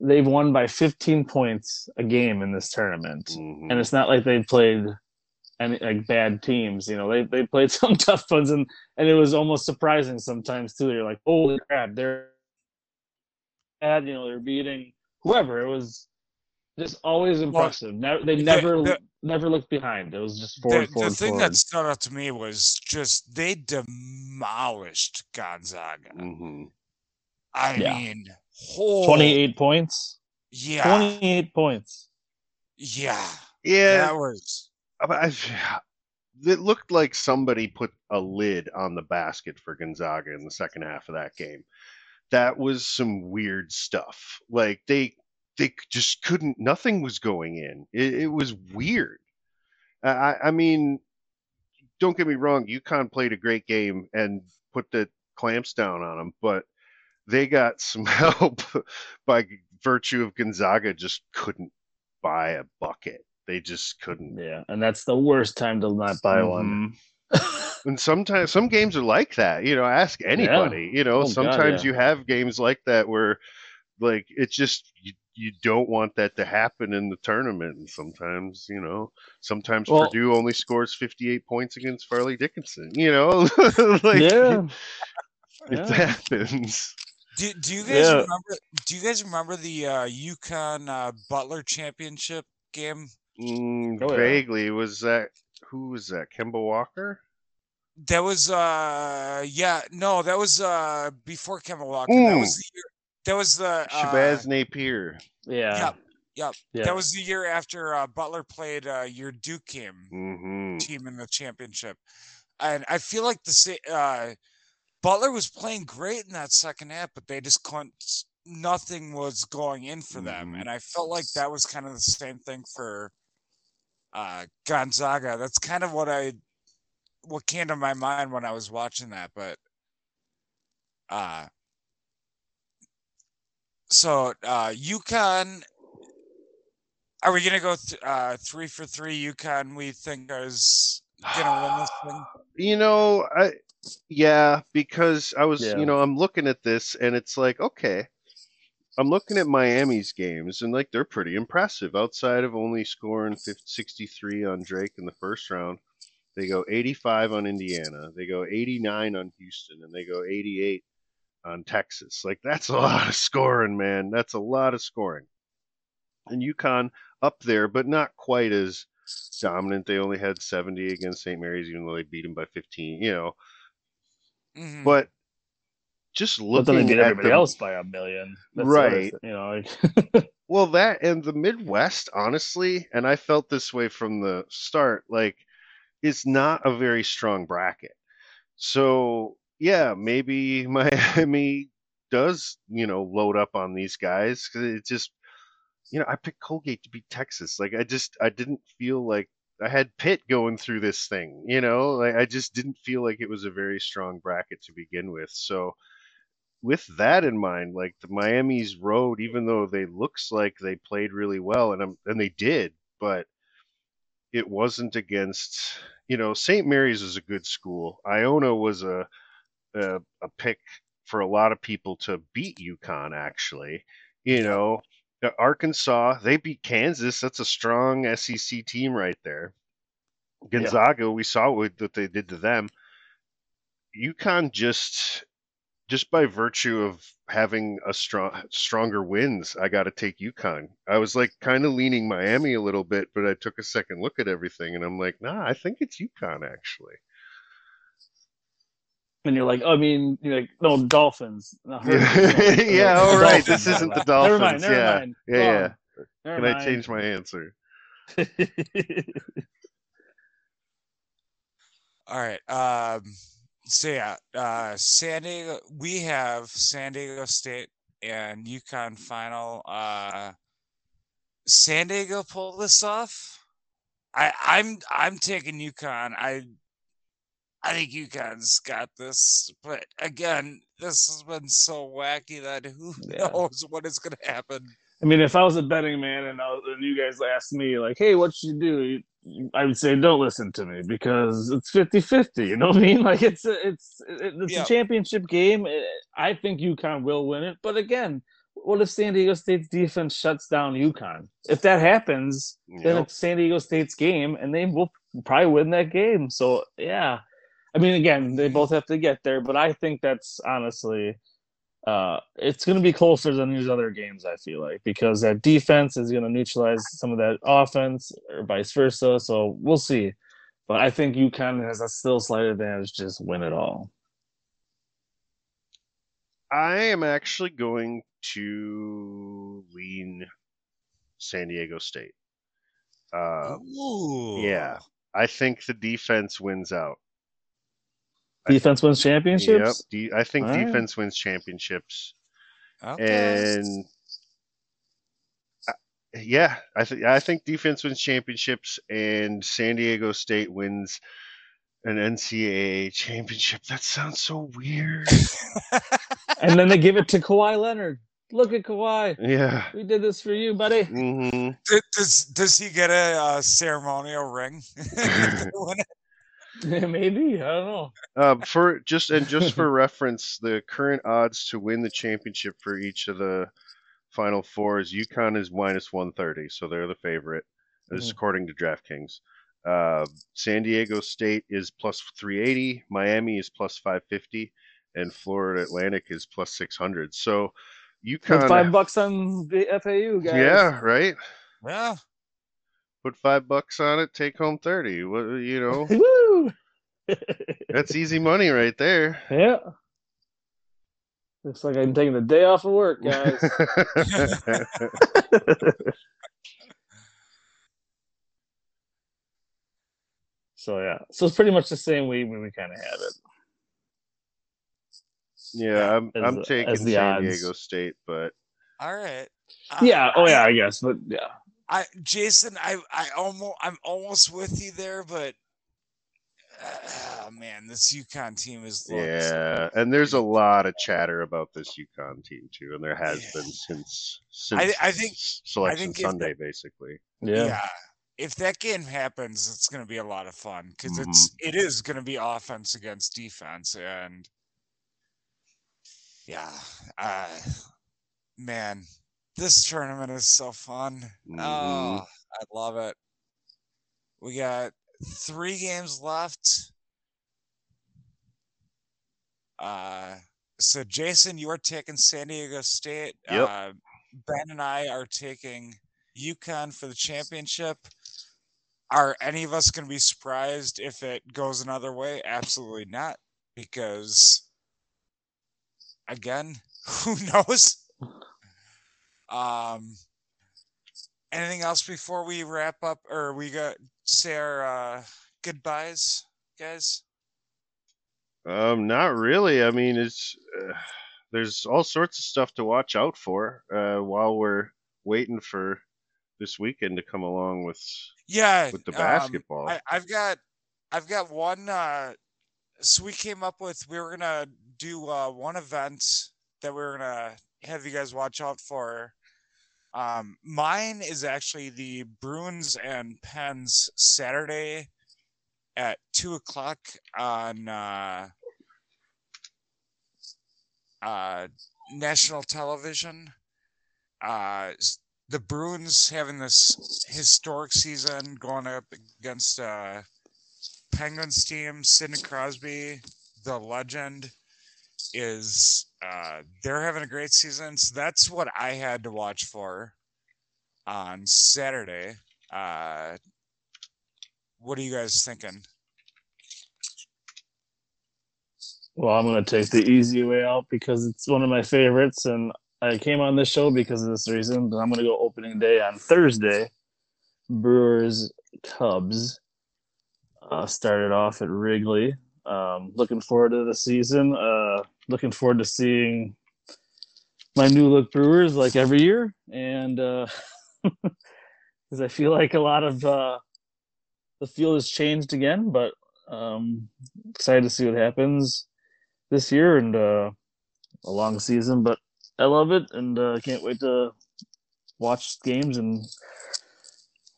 Speaker 3: they've won by 15 points a game in this tournament,
Speaker 1: Mhm.
Speaker 3: and it's not like they've played any like bad teams. You know, they they played [LAUGHS] some tough ones, and and it was almost surprising sometimes too. You're like, holy crap, they're bad. You know, they're beating whoever. It was just always impressive. Never, they never
Speaker 2: the-
Speaker 3: never looked behind. It was just
Speaker 2: the,
Speaker 3: forward,
Speaker 2: the
Speaker 3: forward,
Speaker 2: thing
Speaker 3: forward.
Speaker 2: that stood out to me was just they demolished Gonzaga.
Speaker 1: Mhm.
Speaker 2: I
Speaker 3: Yeah.
Speaker 2: mean, whole
Speaker 3: 28 points.
Speaker 2: Yeah,
Speaker 3: 28 points.
Speaker 2: yeah,
Speaker 1: Yeah,
Speaker 2: that was.
Speaker 1: It looked like somebody put a lid on the basket for Gonzaga in the second half of that game. That was some weird stuff. Like they they just couldn't. Nothing was going in. It, it was weird. I, I mean, don't get me wrong. UConn played a great game and put the clamps down on them, but they got [LAUGHS] some help by virtue of Gonzaga just couldn't buy a bucket. They just couldn't.
Speaker 3: Yeah, and that's the worst time to not buy mm-hmm. one. [LAUGHS]
Speaker 1: and sometimes some games are like that. You know, ask anybody. Yeah. You know, oh, sometimes God, yeah. you have games like that where like it's just you, you don't want that to happen in the tournament. And sometimes, you know, sometimes well, Purdue only scores 58 points against Fairleigh Dickinson. You know, [LAUGHS] like yeah. it, yeah. happens.
Speaker 2: Do, do you guys yeah. remember? Do you guys remember the uh, UConn uh, Butler championship game?
Speaker 1: Mm, oh, vaguely. Yeah. Was that who was that? Kemba Walker.
Speaker 2: That was uh yeah no that was uh before Kemba Walker. That was the year that was the
Speaker 1: uh, Shabazz Napier.
Speaker 3: Yeah.
Speaker 2: Yep. Yep. Yeah. That was the year after uh, Butler played uh, your Duke game
Speaker 1: mm-hmm.
Speaker 2: team in the championship, and I feel like the uh, Butler was playing great in that second half, but they just couldn't. Nothing was going in for them, mm-hmm. and I felt like that was kind of the same thing for uh, Gonzaga. That's kind of what I what came to my mind when I was watching that, but uh so uh UConn are we gonna go th- uh three for three UConn we think is gonna win this [SIGHS] thing?
Speaker 1: You know, I yeah, because I was yeah. you know, I'm looking at this and it's like, okay. I'm looking at Miami's games and like they're pretty impressive outside of only scoring 50, 63 on Drake in the first round. They go 85 on Indiana, they go 89 on Houston, and they go 88 on Texas. Like that's a [LAUGHS] lot of scoring, man. That's a lot of scoring. And UConn up there, but not quite as dominant. They only had 70 against St. Mary's, even though they beat them by 15. You know, mm-hmm. but just looking but then they beat
Speaker 3: everybody else by a million,
Speaker 1: That's right?
Speaker 3: you know,
Speaker 1: like [LAUGHS] well, that and the Midwest, honestly, and I felt this way from the start. Like, it's not a very strong bracket. So yeah, maybe [LAUGHS] Miami does, you know, load up on these guys because it just, you know, I picked Colgate to beat Texas. Like I just, I didn't feel like I had Pitt going through this thing, you know, like I just didn't feel like it was a very strong bracket to begin with. So with that in mind, like the Miami's road, even though they looks like they played really well and I'm, and they did, but it wasn't against, you know, St. Mary's is a good school. Iona was a a, a pick for a lot of people to beat UConn. Actually, you know, uh, Arkansas they beat Kansas. That's a strong SEC team right there. Gonzaga, yeah. we saw what, what they did to them. UConn just just by virtue of having a strong stronger wins, I got to take UConn. I was like kind of leaning Miami a little bit, but I took a second look at everything and I'm like, nah, I think it's UConn actually
Speaker 3: and you're like, oh, I mean, you're like, no, Dolphins.
Speaker 1: No, [LAUGHS] yeah, all right. This isn't the Dolphins. Never mind. Never yeah, mind. yeah, yeah. Never Can mind. I change my answer? [LAUGHS]
Speaker 2: all right. Um, so yeah, uh, San Diego. We have San Diego State and UConn final. Uh, San Diego pull this off. I, I'm I'm taking UConn. I I think guys got this, but again, this has been so wacky that who [LAUGHS] yeah. knows what is going to happen.
Speaker 3: I mean, if I was a betting man and, was, and you guys asked me, like, hey, what should you do? I would say, don't listen to me because it's 50 50. You know what I mean? [LAUGHS] Like, it's a, it's, it's yeah. a championship game. I think UConn will win it. But again, what if San Diego State's defense shuts down UConn? If that happens, yep. then it's San Diego State's game and they will probably win that game. So, yeah. I mean, again, they both have to get there, but I think that's honestly, uh, it's going to be closer than these other games. I feel like because that defense is going to neutralize some of that offense, or vice versa. So we'll see. But I think UConn has a still slight advantage. Just win it all.
Speaker 1: I am actually going to lean San Diego State. Uh, yeah, I think the defense wins out.
Speaker 3: Defense wins championships.
Speaker 1: Yep. I think All defense right. wins championships. Okay. And yeah, I think I think defense wins championships, and San Diego State wins an NCAA championship. That sounds so weird. [LAUGHS]
Speaker 3: and then they give it to Kawhi Leonard. Look at Kawhi.
Speaker 1: Yeah.
Speaker 3: We did this for you, buddy.
Speaker 1: hmm
Speaker 2: does does he get a uh, ceremonial ring? [LAUGHS] [LAUGHS] [LAUGHS]
Speaker 3: Maybe I don't know.
Speaker 1: Um, for just and just for [LAUGHS] reference, the current odds to win the championship for each of the final four is UConn is minus one thirty, so they're the favorite. This is
Speaker 3: Mhm.
Speaker 1: according to DraftKings. Uh, San Diego State is plus three eighty, Miami is plus five fifty, and Florida Atlantic is plus six hundred. So
Speaker 3: Put five
Speaker 1: UConn,
Speaker 3: bucks on the FAU guys.
Speaker 1: yeah, right.
Speaker 2: yeah.
Speaker 1: Put five bucks on it, take home thirty. What you [LAUGHS] know?
Speaker 3: Woo!
Speaker 1: That's easy money right there.
Speaker 3: yeah. Looks like I'm taking a day off of work, guys. [LAUGHS] so yeah, so it's pretty much the same way we, we kind of have it.
Speaker 1: yeah, I'm
Speaker 3: As
Speaker 1: I'm taking
Speaker 3: the
Speaker 1: San
Speaker 3: odds.
Speaker 1: Diego State, but
Speaker 2: All right. Uh,
Speaker 3: Yeah. Oh yeah, I guess, but yeah.
Speaker 2: I Jason, I I almost I'm almost with you there, but uh, man, this UConn team is looked-
Speaker 1: yeah, and there's a lot of chatter about this UConn team too, and there has
Speaker 2: Yeah.
Speaker 1: been since since
Speaker 2: I think-
Speaker 1: s- selection
Speaker 2: think if
Speaker 1: Sunday, basically.
Speaker 3: Yeah.
Speaker 2: yeah. If that game happens, it's going to be a lot of fun because
Speaker 1: Mm-hmm.
Speaker 2: it's it is going to be offense against defense, and yeah, uh, man, this tournament is so fun.
Speaker 1: Mhm.
Speaker 2: Oh, I love it. We got three games left. Uh, so Jason, you are taking San Diego State.
Speaker 1: Yep.
Speaker 2: Uh, ben and I are taking UConn for the championship. Are any of us going to be surprised if it goes another way? Absolutely not, because again, [LAUGHS] who knows? Um, anything else before we wrap up, or we got say our uh, goodbyes, guys?
Speaker 1: Um, not really. I mean, it's uh, there's all sorts of stuff to watch out for uh, while we're waiting for this weekend to come along with
Speaker 2: Yeah,
Speaker 1: with the
Speaker 2: um,
Speaker 1: basketball.
Speaker 2: I, I've got, I've got one. Uh, so we came up with we were gonna do uh, one event that we were gonna have you guys watch out for. Um, mine is actually the Bruins and Pens Saturday at two o'clock on uh, uh, national television. Uh, the Bruins having this historic season going up against uh, Penguins team. Sidney Crosby, the legend, is uh, they're having a great season. So that's what I had to watch for on Saturday. Uh, what are you guys thinking?
Speaker 3: Well, I'm going to take the easy way out because it's one of my favorites, and I came on this show because of this reason. But I'm going to go opening day on Thursday. Brewers Cubs uh, started off at Wrigley. Um, looking forward to the season. Uh, looking forward to seeing my new look Brewers like every year, and [LAUGHS] because I feel like a lot of uh, the field has changed again, but um, excited to see what happens this year and uh, a long season, but I love it and uh, can't wait to watch games and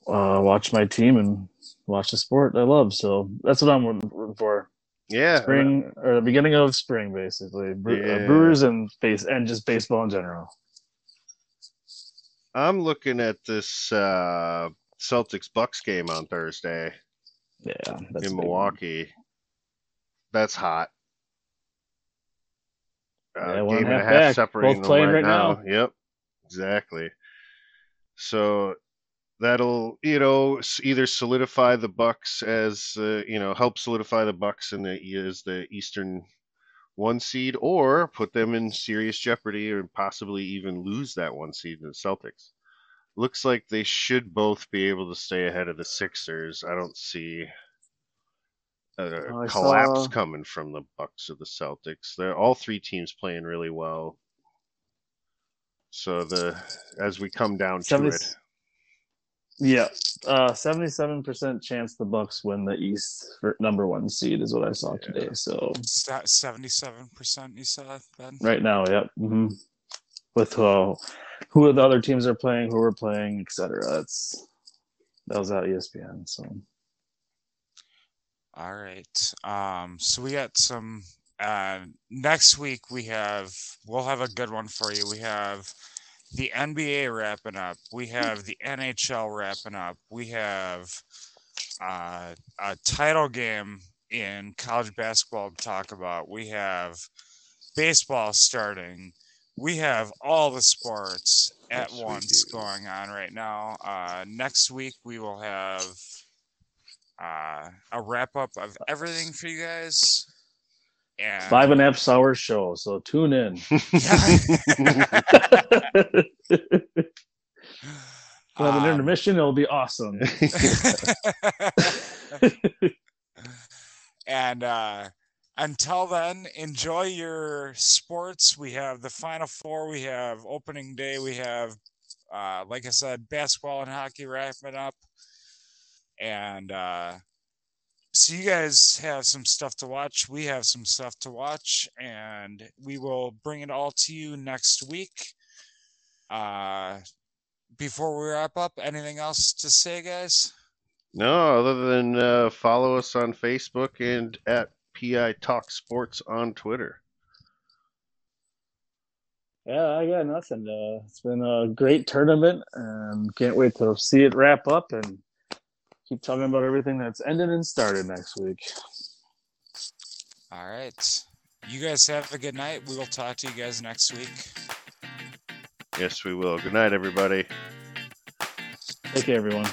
Speaker 3: uh, watch my team and watch the sport I love. So that's what I'm rooting for.
Speaker 1: Yeah,
Speaker 3: Spring or the beginning of spring, basically. Bre- uh, Brewers and base and just baseball in general.
Speaker 1: I'm looking at this uh, Celtics Bucks game on Thursday
Speaker 3: Yeah, that's
Speaker 1: in
Speaker 3: big one.
Speaker 1: Milwaukee. That's hot. Uh,
Speaker 3: Yeah,
Speaker 1: game
Speaker 3: and a half
Speaker 1: half separating
Speaker 3: Both
Speaker 1: them
Speaker 3: playing
Speaker 1: right,
Speaker 3: right
Speaker 1: now.
Speaker 3: now.
Speaker 1: Yep, exactly. So that'll you know either solidify the Bucks as uh, you know help solidify the Bucks in the as the Eastern one seed, or put them in serious jeopardy, or possibly even lose that one seed in the Celtics. Looks like they should both be able to stay ahead of the Sixers. I don't see a
Speaker 3: Oh,
Speaker 1: collapse
Speaker 3: saw-
Speaker 1: coming from the Bucks or the Celtics. They're all three teams playing really well. So the as we come down to it,
Speaker 3: Yeah, uh, seventy-seven percent chance the Bucks win the East for number one seed is what I saw today. So
Speaker 2: Seventy-seven percent. You said Ben.
Speaker 3: right now, yep. hmm With uh, who the other teams are playing, who we're playing, etc. That's that was at ESPN. So
Speaker 2: All right. Um, so we got some. Uh, next week we have we'll have a good one for you. We have the NBA wrapping up. We have the NHL wrapping up. We have uh, a title game in college basketball to talk about. We have baseball starting. We have all the sports at
Speaker 1: Yes,
Speaker 2: once going on right now. Uh, next week we will have uh, a wrap up of everything for you guys. And
Speaker 3: five and a half hour show. So tune in. [LAUGHS] [LAUGHS] We'll have an
Speaker 2: Um,
Speaker 3: intermission. It'll be awesome. [LAUGHS]
Speaker 2: and uh, until then, enjoy your sports. We have the Final Four. We have opening day. We have, uh, like I said, basketball and hockey wrapping up. And uh, so you guys have some stuff to watch. We have some stuff to watch, and we will bring it all to you next week. Uh, before we wrap up, anything else to say, guys?
Speaker 1: No, other than uh, follow us on Facebook and at PI Talk Sports on Twitter.
Speaker 3: Yeah, I got nothing. Uh, it's been a great tournament, and can't wait to see it wrap up and keep talking about everything that's ended and started next week.
Speaker 2: All right. You guys have a good night. We will talk to you guys next week.
Speaker 1: Yes, we will. Good night, everybody.
Speaker 3: Take care, everyone.